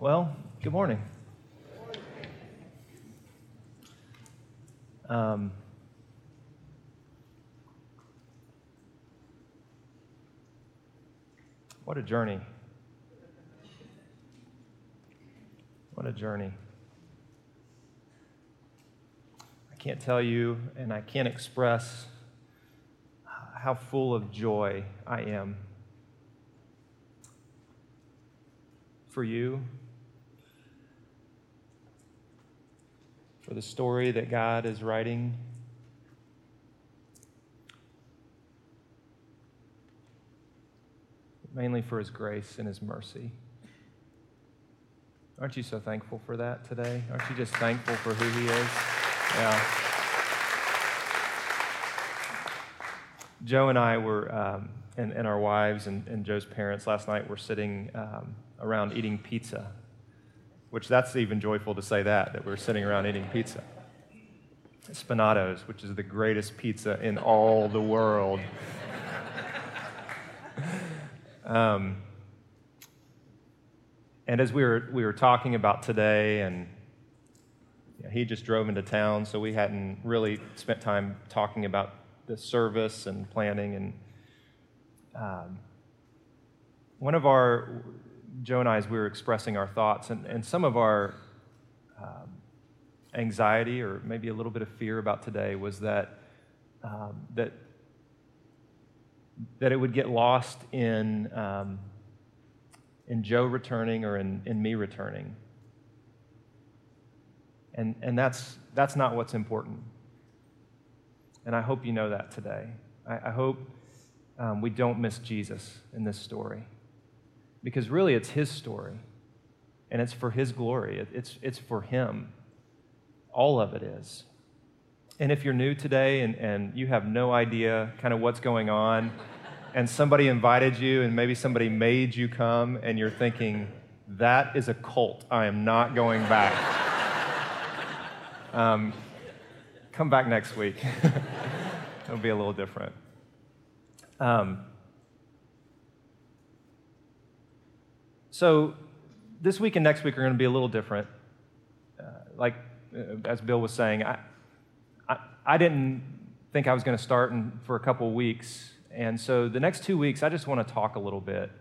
Well, good morning. Um, what a journey. What a journey. I can't tell you, and I can't express how full of joy I am for you, for the story that God is writing. Mainly for his grace and his mercy. Aren't you so thankful for that today? Aren't you just thankful for who he is? Yeah. Joe and I were, um, and, and, our wives and, and, Joe's parents last night were sitting um, around eating pizza, which that's even joyful to say that, that we're sitting around eating pizza. Spinato's, which is the greatest pizza in all the world. um, and as we were, we were talking about today, and you know, he just drove into town, so we hadn't really spent time talking about the service and planning. And um, one of our, Joe and I, as we were expressing our thoughts, and, and some of our um, anxiety or maybe a little bit of fear about today was that, um, that, that it would get lost in, um, in Joe returning or in, in me returning. And, and that's, that's not what's important. And I hope you know that today. I, I hope um, we don't miss Jesus in this story. Because really, it's his story, and it's for his glory, it's, it's for him. All of it is. And if you're new today and, and you have no idea kind of what's going on, and somebody invited you, and maybe somebody made you come, and you're thinking, that is a cult. I am not going back. um, come back next week. It'll be a little different. Um, so, this week and next week are going to be a little different. Uh, like, uh, as Bill was saying, I, I, I didn't think I was going to start in, for a couple weeks. And so, the next two weeks, I just want to talk a little bit.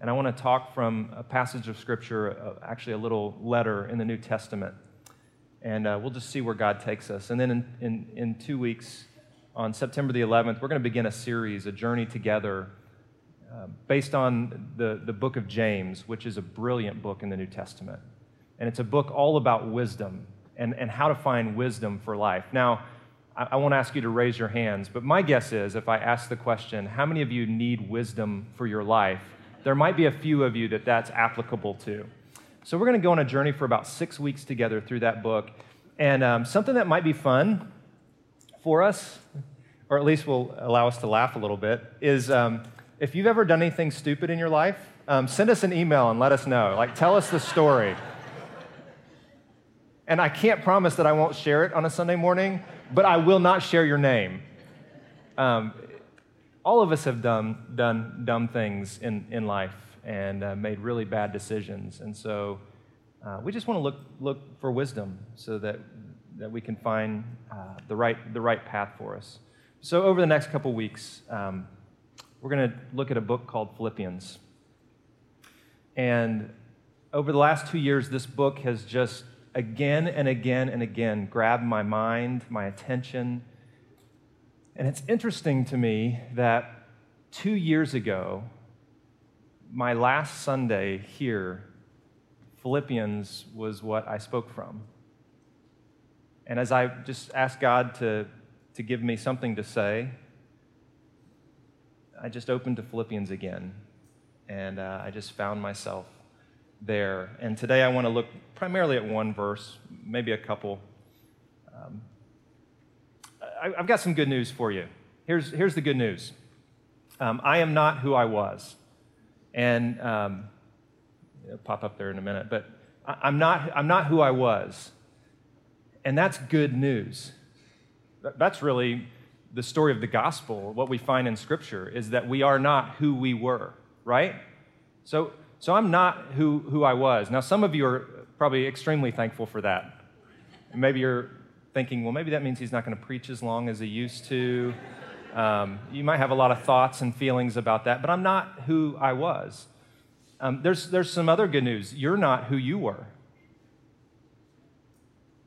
And I want to talk from a passage of Scripture, uh, actually, a little letter in the New Testament and uh, we'll just see where God takes us. And then in, in, in, two weeks, on September the 11th, we're going to begin a series, a journey together, based on the, the book of James, which is a brilliant book in the New Testament. And it's a book all about wisdom and, and how to find wisdom for life. Now, I, I won't ask you to raise your hands, but my guess is if I ask the question, how many of you need wisdom for your life? There might be a few of you that that's applicable to. So we're going to go on a journey for about six weeks together through that book. And um, something that might be fun for us, or at least will allow us to laugh a little bit, is um, if you've ever done anything stupid in your life, um, send us an email and let us know. Like, tell us the story. And I can't promise that I won't share it on a Sunday morning, but I will not share your name. Um, all of us have done, done dumb things in, in life and uh, made really bad decisions. And so uh, we just want to look, look for wisdom so that, that we can find uh, the, right, the right path for us. So, over the next couple weeks, um, we're going to look at a book called Philippians. And over the last two years, this book has just again and again and again grabbed my mind, my attention. And it's interesting to me that two years ago, my last Sunday here, Philippians was what I spoke from. And as I just asked God to, to give me something to say, I just opened to Philippians again. And uh, I just found myself there. And today I want to look primarily at one verse, maybe a couple. Um, I, have got some good news for you. Here's, here's the good news um, I am not who I was. And um, pop up there in a minute, but I'm not, I'm not who I was. And that's good news. That's really the story of the gospel. What we find in Scripture is that we are not who we were, right? So, So I'm not who, who I was. Now, some of you are probably extremely thankful for that. Maybe you're thinking, well, maybe that means he's not going to preach as long as he used to. Um, you might have a lot of thoughts and feelings about that, but I'm not who I was. Um, there's, there's some other good news. You're not who you were.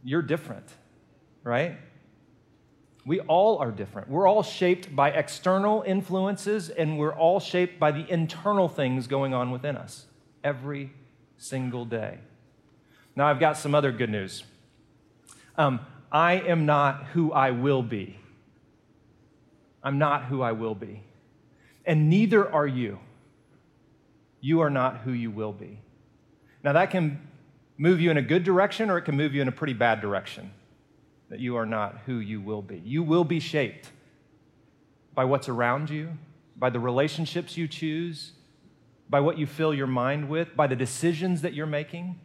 You're different, right? We all are different. We're all shaped by external influences, and we're all shaped by the internal things going on within us every single day. Now, I've got some other good news. Um, I am not who I will be. I'm not who I will be. And neither are you. You are not who you will be. Now, that can move you in a good direction or it can move you in a pretty bad direction that you are not who you will be. You will be shaped by what's around you, by the relationships you choose, by what you fill your mind with, by the decisions that you're making.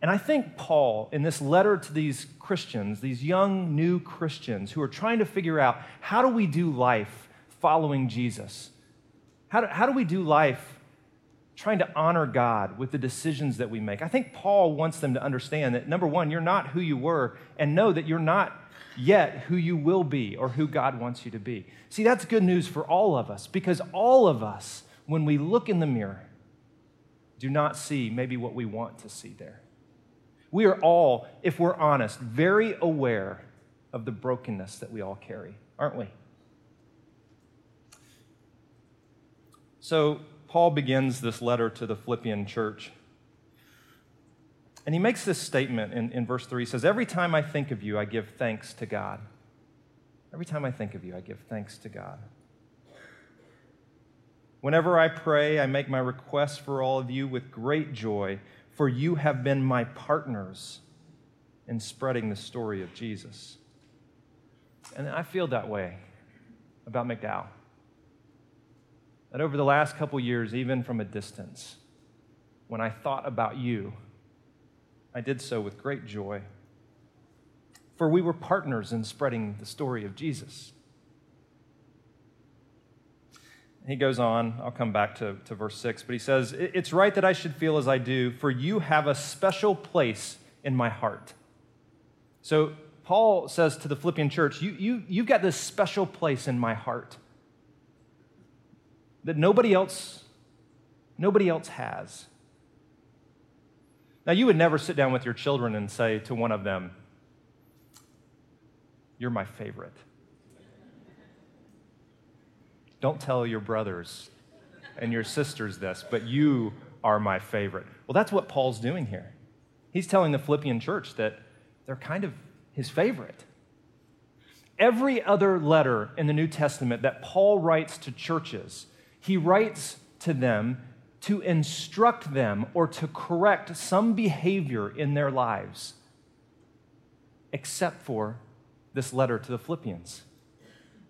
And I think Paul, in this letter to these Christians, these young new Christians who are trying to figure out how do we do life following Jesus? How do, how do we do life trying to honor God with the decisions that we make? I think Paul wants them to understand that number one, you're not who you were, and know that you're not yet who you will be or who God wants you to be. See, that's good news for all of us because all of us, when we look in the mirror, do not see maybe what we want to see there. We are all, if we're honest, very aware of the brokenness that we all carry, aren't we? So, Paul begins this letter to the Philippian church. And he makes this statement in, in verse 3. He says, Every time I think of you, I give thanks to God. Every time I think of you, I give thanks to God. Whenever I pray, I make my requests for all of you with great joy for you have been my partners in spreading the story of Jesus. And I feel that way about McDowell. That over the last couple years, even from a distance, when I thought about you, I did so with great joy. For we were partners in spreading the story of Jesus. he goes on, I'll come back to, to verse 6, but he says, It's right that I should feel as I do, for you have a special place in my heart. So Paul says to the Philippian church, you, you, You've got this special place in my heart that nobody else, nobody else has. Now, you would never sit down with your children and say to one of them, You're my favorite. Don't tell your brothers and your sisters this, but you are my favorite. Well, that's what Paul's doing here. He's telling the Philippian church that they're kind of his favorite. Every other letter in the New Testament that Paul writes to churches, he writes to them to instruct them or to correct some behavior in their lives, except for this letter to the Philippians.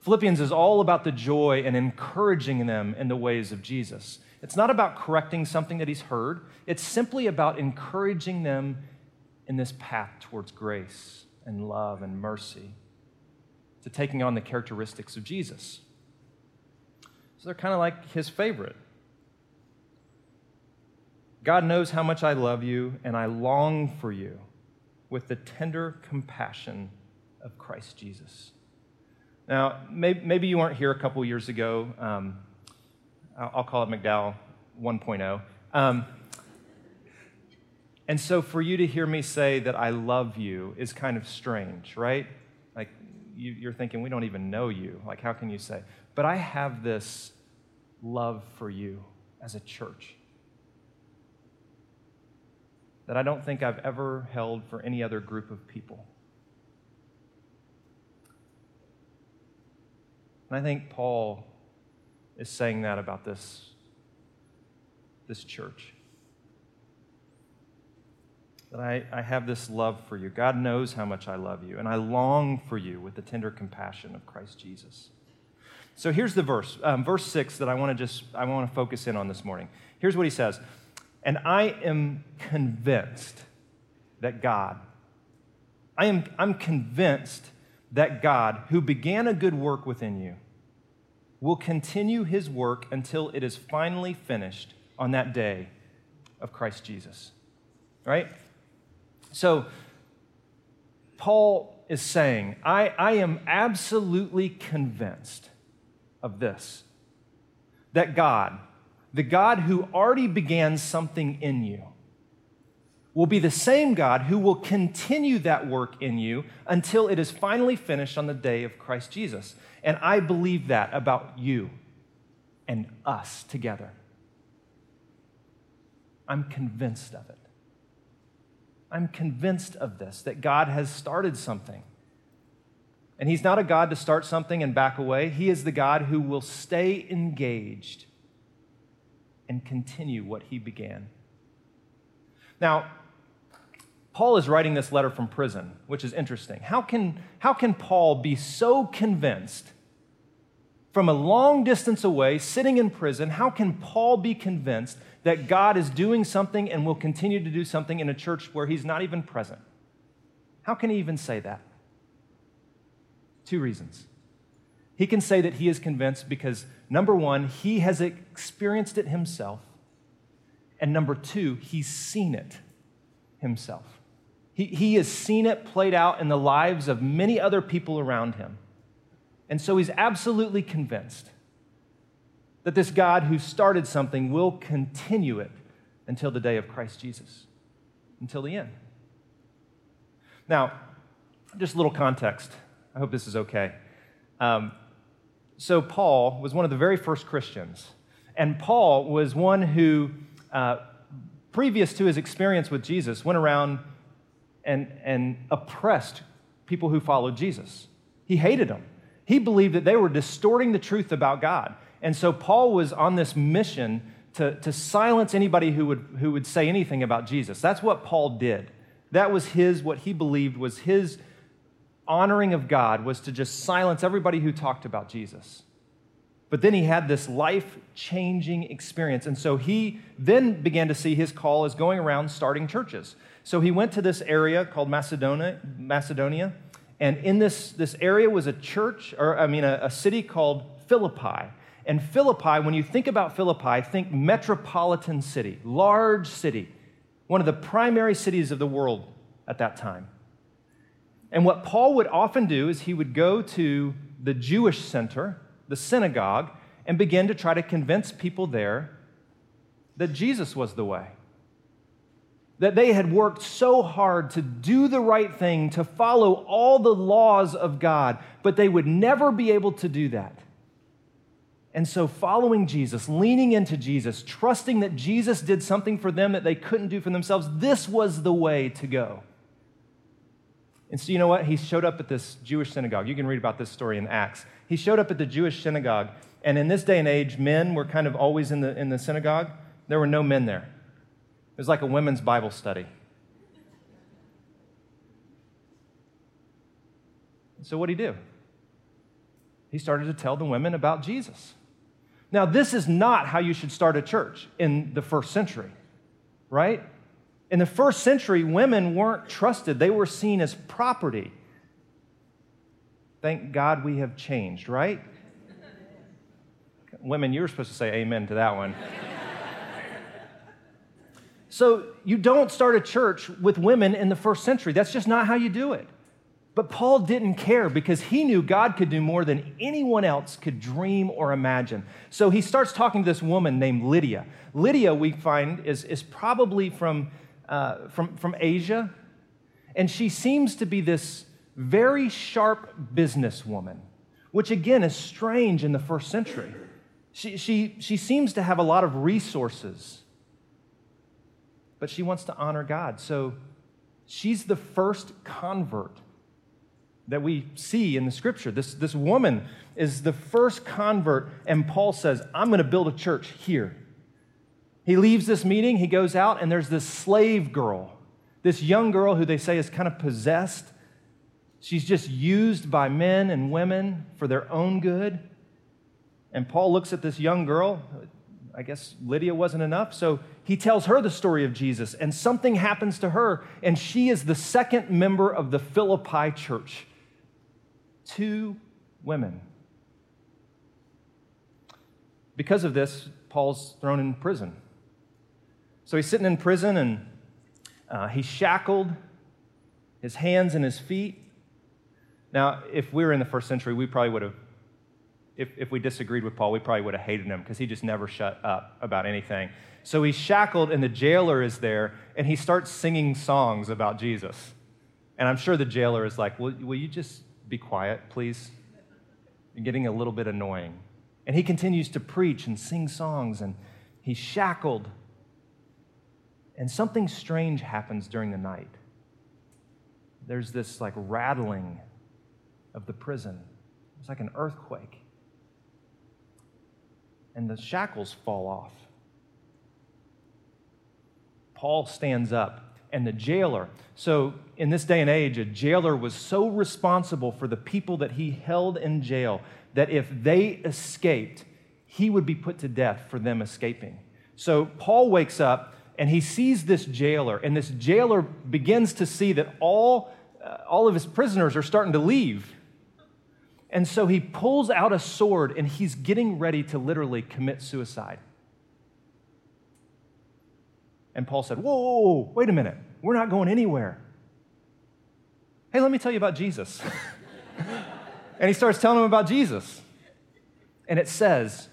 Philippians is all about the joy and encouraging them in the ways of Jesus. It's not about correcting something that he's heard, it's simply about encouraging them in this path towards grace and love and mercy, to taking on the characteristics of Jesus. So they're kind of like his favorite. God knows how much I love you, and I long for you with the tender compassion of Christ Jesus. Now, maybe you weren't here a couple years ago. Um, I'll call it McDowell 1.0. Um, and so for you to hear me say that I love you is kind of strange, right? Like you, are thinking, we don't even know you. Like, how can you say? But I have this love for you as a church that I don't think I've ever held for any other group of people. And I think Paul is saying that about this, this church. That I, I have this love for you. God knows how much I love you, and I long for you with the tender compassion of Christ Jesus. So here's the verse, um, verse six that I want to just I want to focus in on this morning. Here's what he says, and I am convinced that God, I am I'm convinced that God, who began a good work within you, will continue his work until it is finally finished on that day of Christ Jesus. Right? So, Paul is saying, I, I am absolutely convinced of this that God, the God who already began something in you, will be the same God who will continue that work in you until it is finally finished on the day of Christ Jesus. And I believe that about you and us together. I'm convinced of it. I'm convinced of this, that God has started something. And He's not a God to start something and back away. He is the God who will stay engaged and continue what He began. Now, Paul is writing this letter from prison, which is interesting. How can, how can Paul be so convinced from a long distance away, sitting in prison? How can Paul be convinced that God is doing something and will continue to do something in a church where he's not even present? How can he even say that? Two reasons. He can say that he is convinced because, number one, he has experienced it himself, and number two, he's seen it himself. He, he has seen it played out in the lives of many other people around him. And so he's absolutely convinced that this God who started something will continue it until the day of Christ Jesus, until the end. Now, just a little context. I hope this is okay. Um, so, Paul was one of the very first Christians. And Paul was one who, uh, previous to his experience with Jesus, went around and, and oppressed people who followed Jesus. He hated them. He believed that they were distorting the truth about God. And so Paul was on this mission to, to silence anybody who would, who would say anything about Jesus. That's what Paul did. That was his, what he believed was his honoring of God, was to just silence everybody who talked about Jesus. But then he had this life changing experience. And so he then began to see his call as going around starting churches. So he went to this area called Macedonia, Macedonia and in this, this area was a church, or I mean, a, a city called Philippi. And Philippi, when you think about Philippi, think metropolitan city, large city, one of the primary cities of the world at that time. And what Paul would often do is he would go to the Jewish center, the synagogue, and begin to try to convince people there that Jesus was the way that they had worked so hard to do the right thing, to follow all the laws of God, but they would never be able to do that. And so, following Jesus, leaning into Jesus, trusting that Jesus did something for them that they couldn't do for themselves, this was the way to go. And so, you know what? He showed up at this Jewish synagogue. You can read about this story in Acts. He showed up at the Jewish synagogue. And in this day and age, men were kind of always in the, in the synagogue. There were no men there. It was like a women's Bible study. So, what did he do? He started to tell the women about Jesus. Now, this is not how you should start a church in the first century, right? In the first century, women weren't trusted, they were seen as property. Thank God we have changed, right? Women, you were supposed to say amen to that one. So you don't start a church with women in the first century. That's just not how you do it. But Paul didn't care because he knew God could do more than anyone else could dream or imagine. So he starts talking to this woman named Lydia. Lydia, we find, is, is probably from, uh, from, from Asia. And she seems to be this very sharp businesswoman, which again is strange in the first century. She, she, she seems to have a lot of resources but she wants to honor God. So she's the first convert that we see in the scripture. This, this woman is the first convert, and Paul says, I'm going to build a church here. He leaves this meeting, he goes out, and there's this slave girl, this young girl who they say is kind of possessed. She's just used by men and women for their own good. And Paul looks at this young girl. I guess Lydia wasn't enough, so he tells her the story of Jesus, and something happens to her, and she is the second member of the Philippi church. Two women. because of this, Paul's thrown in prison. So he's sitting in prison and uh, he's shackled, his hands and his feet. Now, if we were in the first century, we probably would have, if, if we disagreed with Paul, we probably would have hated him because he just never shut up about anything. So he's shackled, and the jailer is there, and he starts singing songs about Jesus. And I'm sure the jailer is like, Will, will you just be quiet, please? You're getting a little bit annoying. And he continues to preach and sing songs, and he's shackled. And something strange happens during the night. There's this like rattling of the prison, it's like an earthquake. And the shackles fall off. Paul stands up, and the jailer. So, in this day and age, a jailer was so responsible for the people that he held in jail that if they escaped, he would be put to death for them escaping. So, Paul wakes up and he sees this jailer, and this jailer begins to see that all, uh, all of his prisoners are starting to leave. And so he pulls out a sword and he's getting ready to literally commit suicide. And Paul said, Whoa, whoa, whoa, wait a minute. We're not going anywhere. Hey, let me tell you about Jesus. and he starts telling him about Jesus. And it says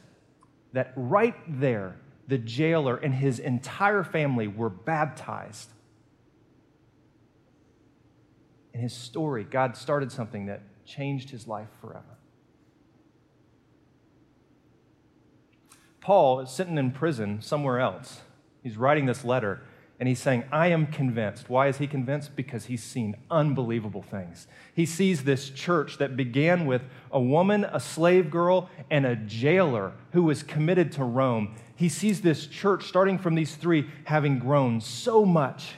that right there, the jailer and his entire family were baptized. In his story, God started something that changed his life forever. Paul is sitting in prison somewhere else He's writing this letter and he's saying, I am convinced. Why is he convinced? Because he's seen unbelievable things. He sees this church that began with a woman, a slave girl, and a jailer who was committed to Rome. He sees this church, starting from these three, having grown so much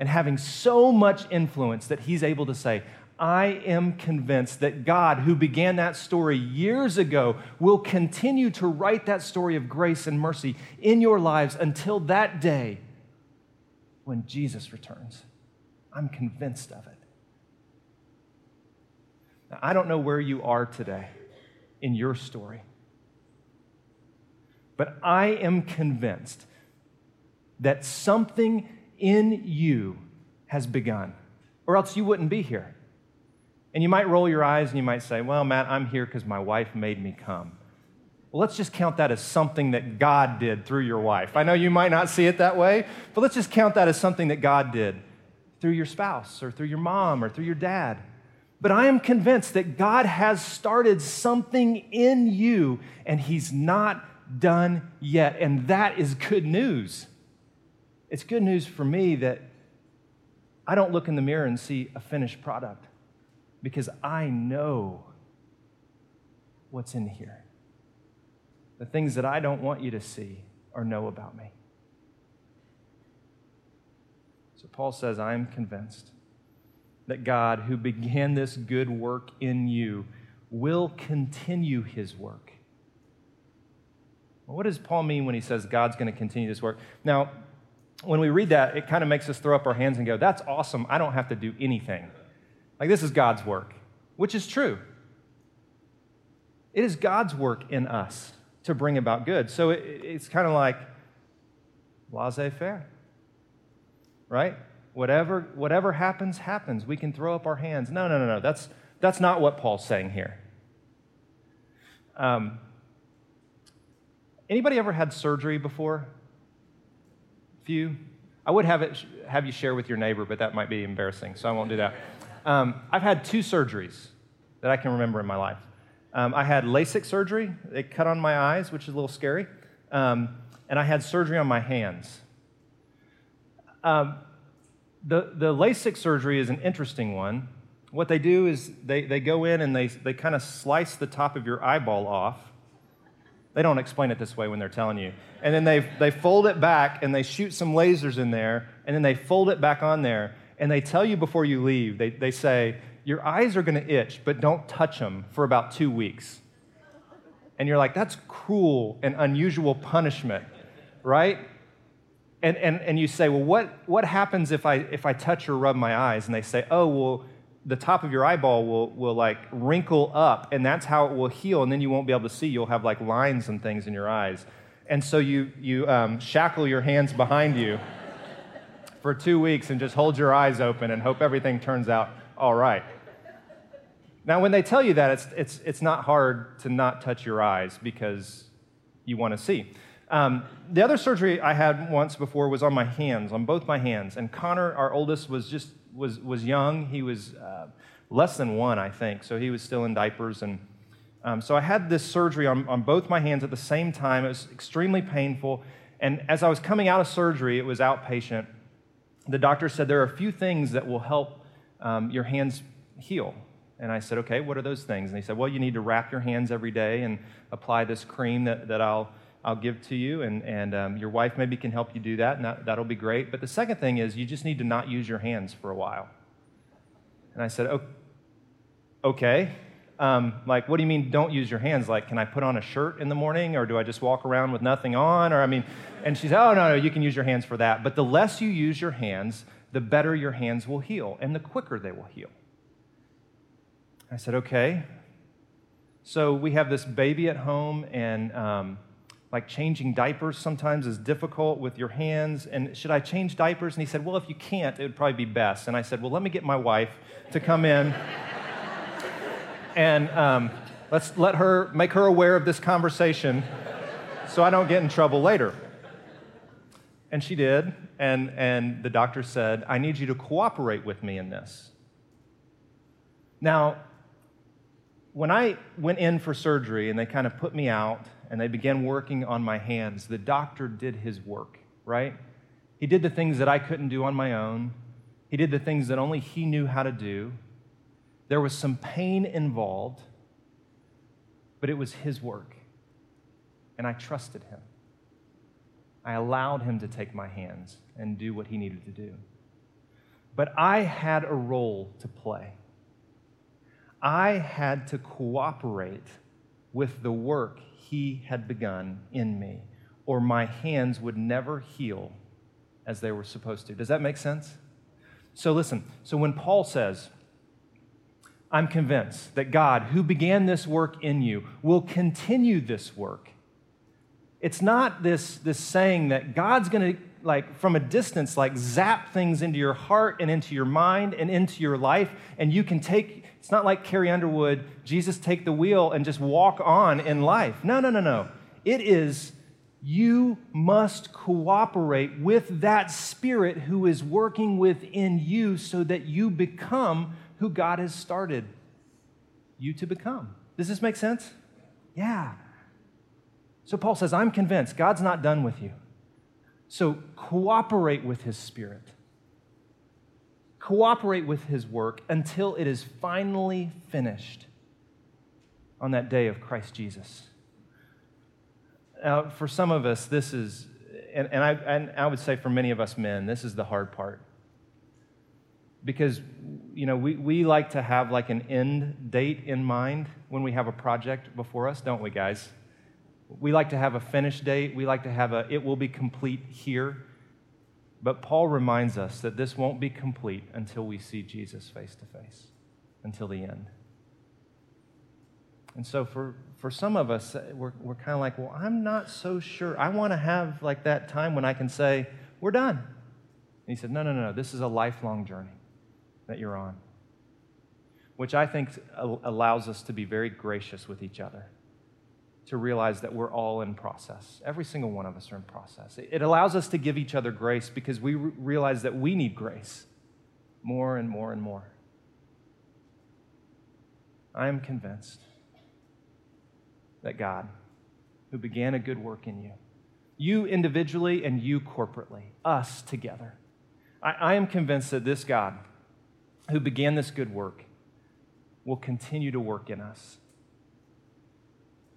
and having so much influence that he's able to say, I am convinced that God, who began that story years ago, will continue to write that story of grace and mercy in your lives until that day when Jesus returns. I'm convinced of it. Now, I don't know where you are today in your story, but I am convinced that something in you has begun, or else you wouldn't be here. And you might roll your eyes and you might say, Well, Matt, I'm here because my wife made me come. Well, let's just count that as something that God did through your wife. I know you might not see it that way, but let's just count that as something that God did through your spouse or through your mom or through your dad. But I am convinced that God has started something in you and He's not done yet. And that is good news. It's good news for me that I don't look in the mirror and see a finished product because I know what's in here. The things that I don't want you to see or know about me. So Paul says, I am convinced that God, who began this good work in you, will continue his work. What does Paul mean when he says God's going to continue this work? Now, when we read that, it kind of makes us throw up our hands and go, That's awesome. I don't have to do anything. Like, this is God's work, which is true. It is God's work in us to bring about good. So it, it's kind of like laissez faire, right? Whatever, whatever happens, happens. We can throw up our hands. No, no, no, no. That's, that's not what Paul's saying here. Um, anybody ever had surgery before? Few? I would have, it, have you share with your neighbor, but that might be embarrassing, so I won't do that. Um, I've had two surgeries that I can remember in my life. Um, I had LASIK surgery. They cut on my eyes, which is a little scary. Um, and I had surgery on my hands. Um, the, the LASIK surgery is an interesting one. What they do is they, they go in and they, they kind of slice the top of your eyeball off. They don't explain it this way when they're telling you. And then they, they fold it back and they shoot some lasers in there and then they fold it back on there and they tell you before you leave, they, they say, Your eyes are going to itch, but don't touch them for about two weeks. And you're like, That's cruel and unusual punishment, right? And, and, and you say, Well, what, what happens if I, if I touch or rub my eyes? And they say, Oh, well, the top of your eyeball will, will like wrinkle up, and that's how it will heal, and then you won't be able to see. You'll have like lines and things in your eyes. And so you, you um, shackle your hands behind you for two weeks and just hold your eyes open and hope everything turns out all right. Now, when they tell you that, it's, it's, it's not hard to not touch your eyes because you want to see. Um, the other surgery I had once before was on my hands, on both my hands. And Connor, our oldest, was just was, was young. He was uh, less than one, I think, so he was still in diapers. And um, so I had this surgery on, on both my hands at the same time. It was extremely painful. And as I was coming out of surgery, it was outpatient. The doctor said there are a few things that will help um, your hands heal. And I said, okay, what are those things? And he said, well, you need to wrap your hands every day and apply this cream that, that I'll, I'll give to you. And, and um, your wife maybe can help you do that, and that, that'll be great. But the second thing is you just need to not use your hands for a while. And I said, oh, okay. Um, like, what do you mean don't use your hands? Like, can I put on a shirt in the morning or do I just walk around with nothing on? Or, I mean, and she said, oh, no, no, you can use your hands for that. But the less you use your hands, the better your hands will heal and the quicker they will heal. I said, okay. So we have this baby at home, and um, like changing diapers sometimes is difficult with your hands. And should I change diapers? And he said, well, if you can't, it would probably be best. And I said, well, let me get my wife to come in and um, let's let her make her aware of this conversation so I don't get in trouble later. And she did, and, and the doctor said, I need you to cooperate with me in this. Now, when I went in for surgery and they kind of put me out and they began working on my hands, the doctor did his work, right? He did the things that I couldn't do on my own. He did the things that only he knew how to do. There was some pain involved, but it was his work. And I trusted him. I allowed him to take my hands and do what he needed to do. But I had a role to play. I had to cooperate with the work he had begun in me, or my hands would never heal as they were supposed to. Does that make sense? So, listen, so when Paul says, I'm convinced that God, who began this work in you, will continue this work. It's not this, this saying that God's going to, like, from a distance, like, zap things into your heart and into your mind and into your life, and you can take it's not like Carrie Underwood, Jesus take the wheel and just walk on in life. No, no, no, no. It is you must cooperate with that spirit who is working within you so that you become who God has started you to become. Does this make sense? Yeah. So Paul says, I'm convinced God's not done with you. So cooperate with his spirit cooperate with his work until it is finally finished on that day of Christ Jesus. Now, for some of us, this is, and, and, I, and I would say for many of us men, this is the hard part. Because, you know, we, we like to have like an end date in mind when we have a project before us, don't we, guys? We like to have a finish date. We like to have a, it will be complete here. But Paul reminds us that this won't be complete until we see Jesus face to face, until the end. And so for, for some of us, we're, we're kind of like, well, I'm not so sure. I want to have like that time when I can say, we're done. And he said, no, no, no, this is a lifelong journey that you're on, which I think uh, allows us to be very gracious with each other to realize that we're all in process. Every single one of us are in process. It allows us to give each other grace because we realize that we need grace more and more and more. I am convinced that God, who began a good work in you, you individually and you corporately, us together, I, I am convinced that this God, who began this good work, will continue to work in us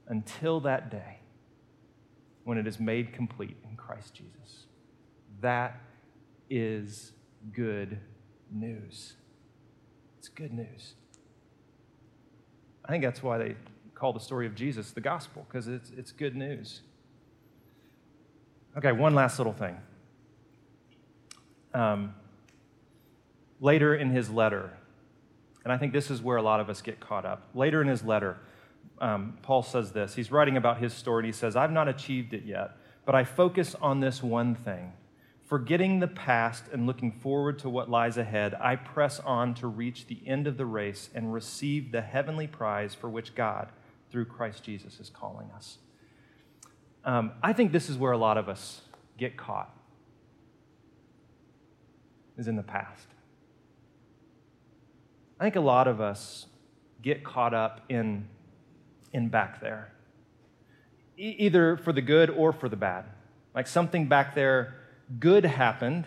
until that day when it is made complete in Christ Jesus. That is good news. It's good news. I think that's why they call the story of Jesus the gospel, because it's, it's good news. Okay, one last little thing. Um, later in his letter, And I think this is where a lot of us get caught up. Later in his letter, um, Paul says this. He's writing about his story, and he says, I've not achieved it yet, but I focus on this one thing. Forgetting the past and looking forward to what lies ahead, I press on to reach the end of the race and receive the heavenly prize for which God, through Christ Jesus, is calling us. Um, I think this is where a lot of us get caught, is in the past. I think a lot of us get caught up in, in back there, e- either for the good or for the bad. Like something back there good happened,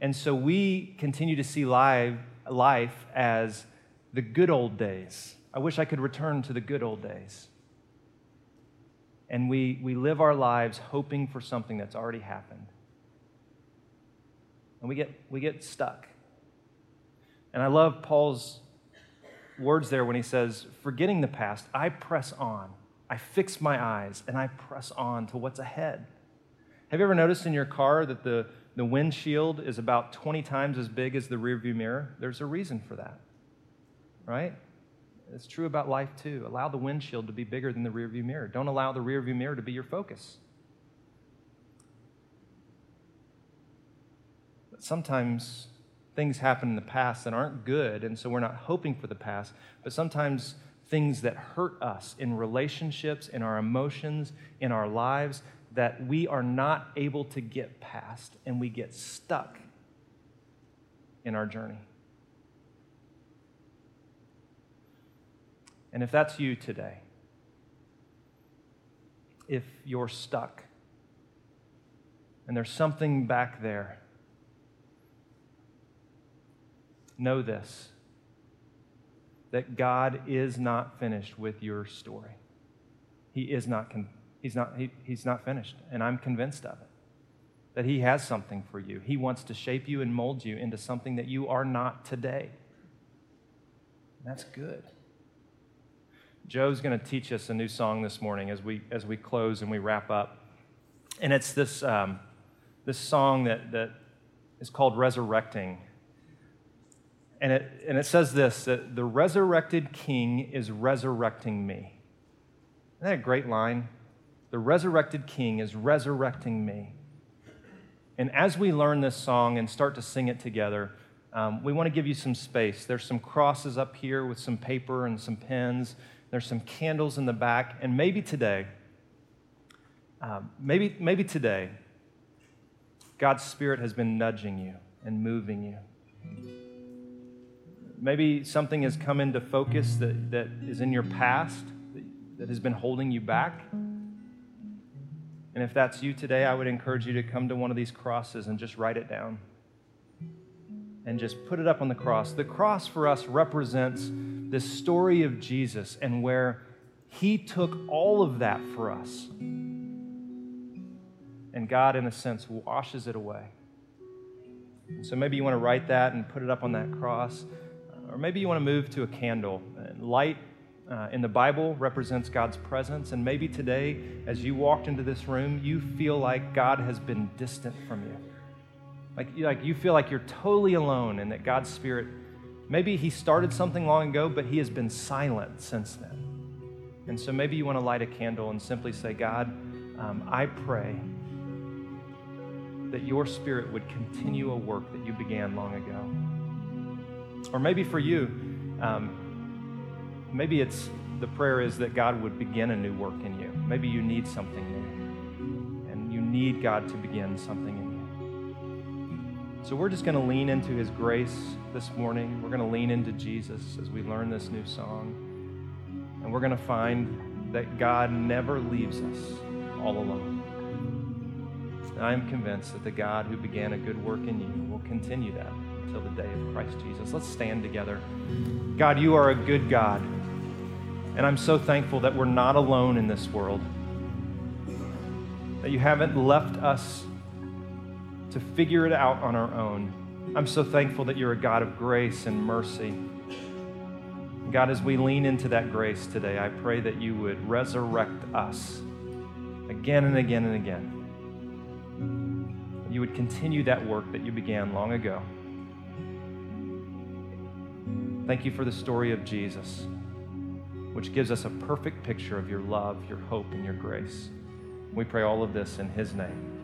and so we continue to see life, life as the good old days. I wish I could return to the good old days. And we, we live our lives hoping for something that's already happened. And we get, we get stuck. And I love Paul's words there when he says, Forgetting the past, I press on. I fix my eyes and I press on to what's ahead. Have you ever noticed in your car that the, the windshield is about 20 times as big as the rearview mirror? There's a reason for that, right? It's true about life too. Allow the windshield to be bigger than the rearview mirror. Don't allow the rearview mirror to be your focus. But sometimes things happen in the past that aren't good, and so we're not hoping for the past, but sometimes things that hurt us in relationships, in our emotions, in our lives, that we are not able to get past, and we get stuck in our journey. And if that's you today, if you're stuck and there's something back there, know this that God is not finished with your story. He is not, he's not, he, he's not finished, and I'm convinced of it. That He has something for you. He wants to shape you and mold you into something that you are not today. That's good. Joe's going to teach us a new song this morning as we, as we close and we wrap up. And it's this, um, this song that, that is called Resurrecting. And it, and it says this that the resurrected king is resurrecting me. Isn't that a great line? The resurrected king is resurrecting me. And as we learn this song and start to sing it together, um, we want to give you some space. There's some crosses up here with some paper and some pens. There's some candles in the back. And maybe today, um, maybe, maybe today, God's Spirit has been nudging you and moving you. Maybe something has come into focus that, that is in your past that, that has been holding you back. And if that's you today, I would encourage you to come to one of these crosses and just write it down and just put it up on the cross. The cross for us represents this story of Jesus and where he took all of that for us. And God, in a sense, washes it away. So maybe you want to write that and put it up on that cross. Or maybe you want to move to a candle. Light uh, in the Bible represents God's presence. And maybe today, as you walked into this room, you feel like God has been distant from you. Like, like you feel like you're totally alone and that God's Spirit, maybe He started something long ago, but He has been silent since then. And so maybe you want to light a candle and simply say, God, um, I pray that your Spirit would continue a work that you began long ago. Or maybe for you, um, maybe it's the prayer is that God would begin a new work in you. Maybe you need something new, and you need God to begin something in you. So we're just going to lean into his grace this morning. We're going to lean into Jesus as we learn this new song. And we're going to find that God never leaves us all alone. I am convinced that the God who began a good work in you will continue that until the day of Christ Jesus. Let's stand together. God, you are a good God. And I'm so thankful that we're not alone in this world, that you haven't left us to figure it out on our own. I'm so thankful that you're a God of grace and mercy. God, as we lean into that grace today, I pray that you would resurrect us again and again and again. You would continue that work that you began long ago. Thank you for the story of Jesus, which gives us a perfect picture of your love, your hope, and your grace. We pray all of this in his name.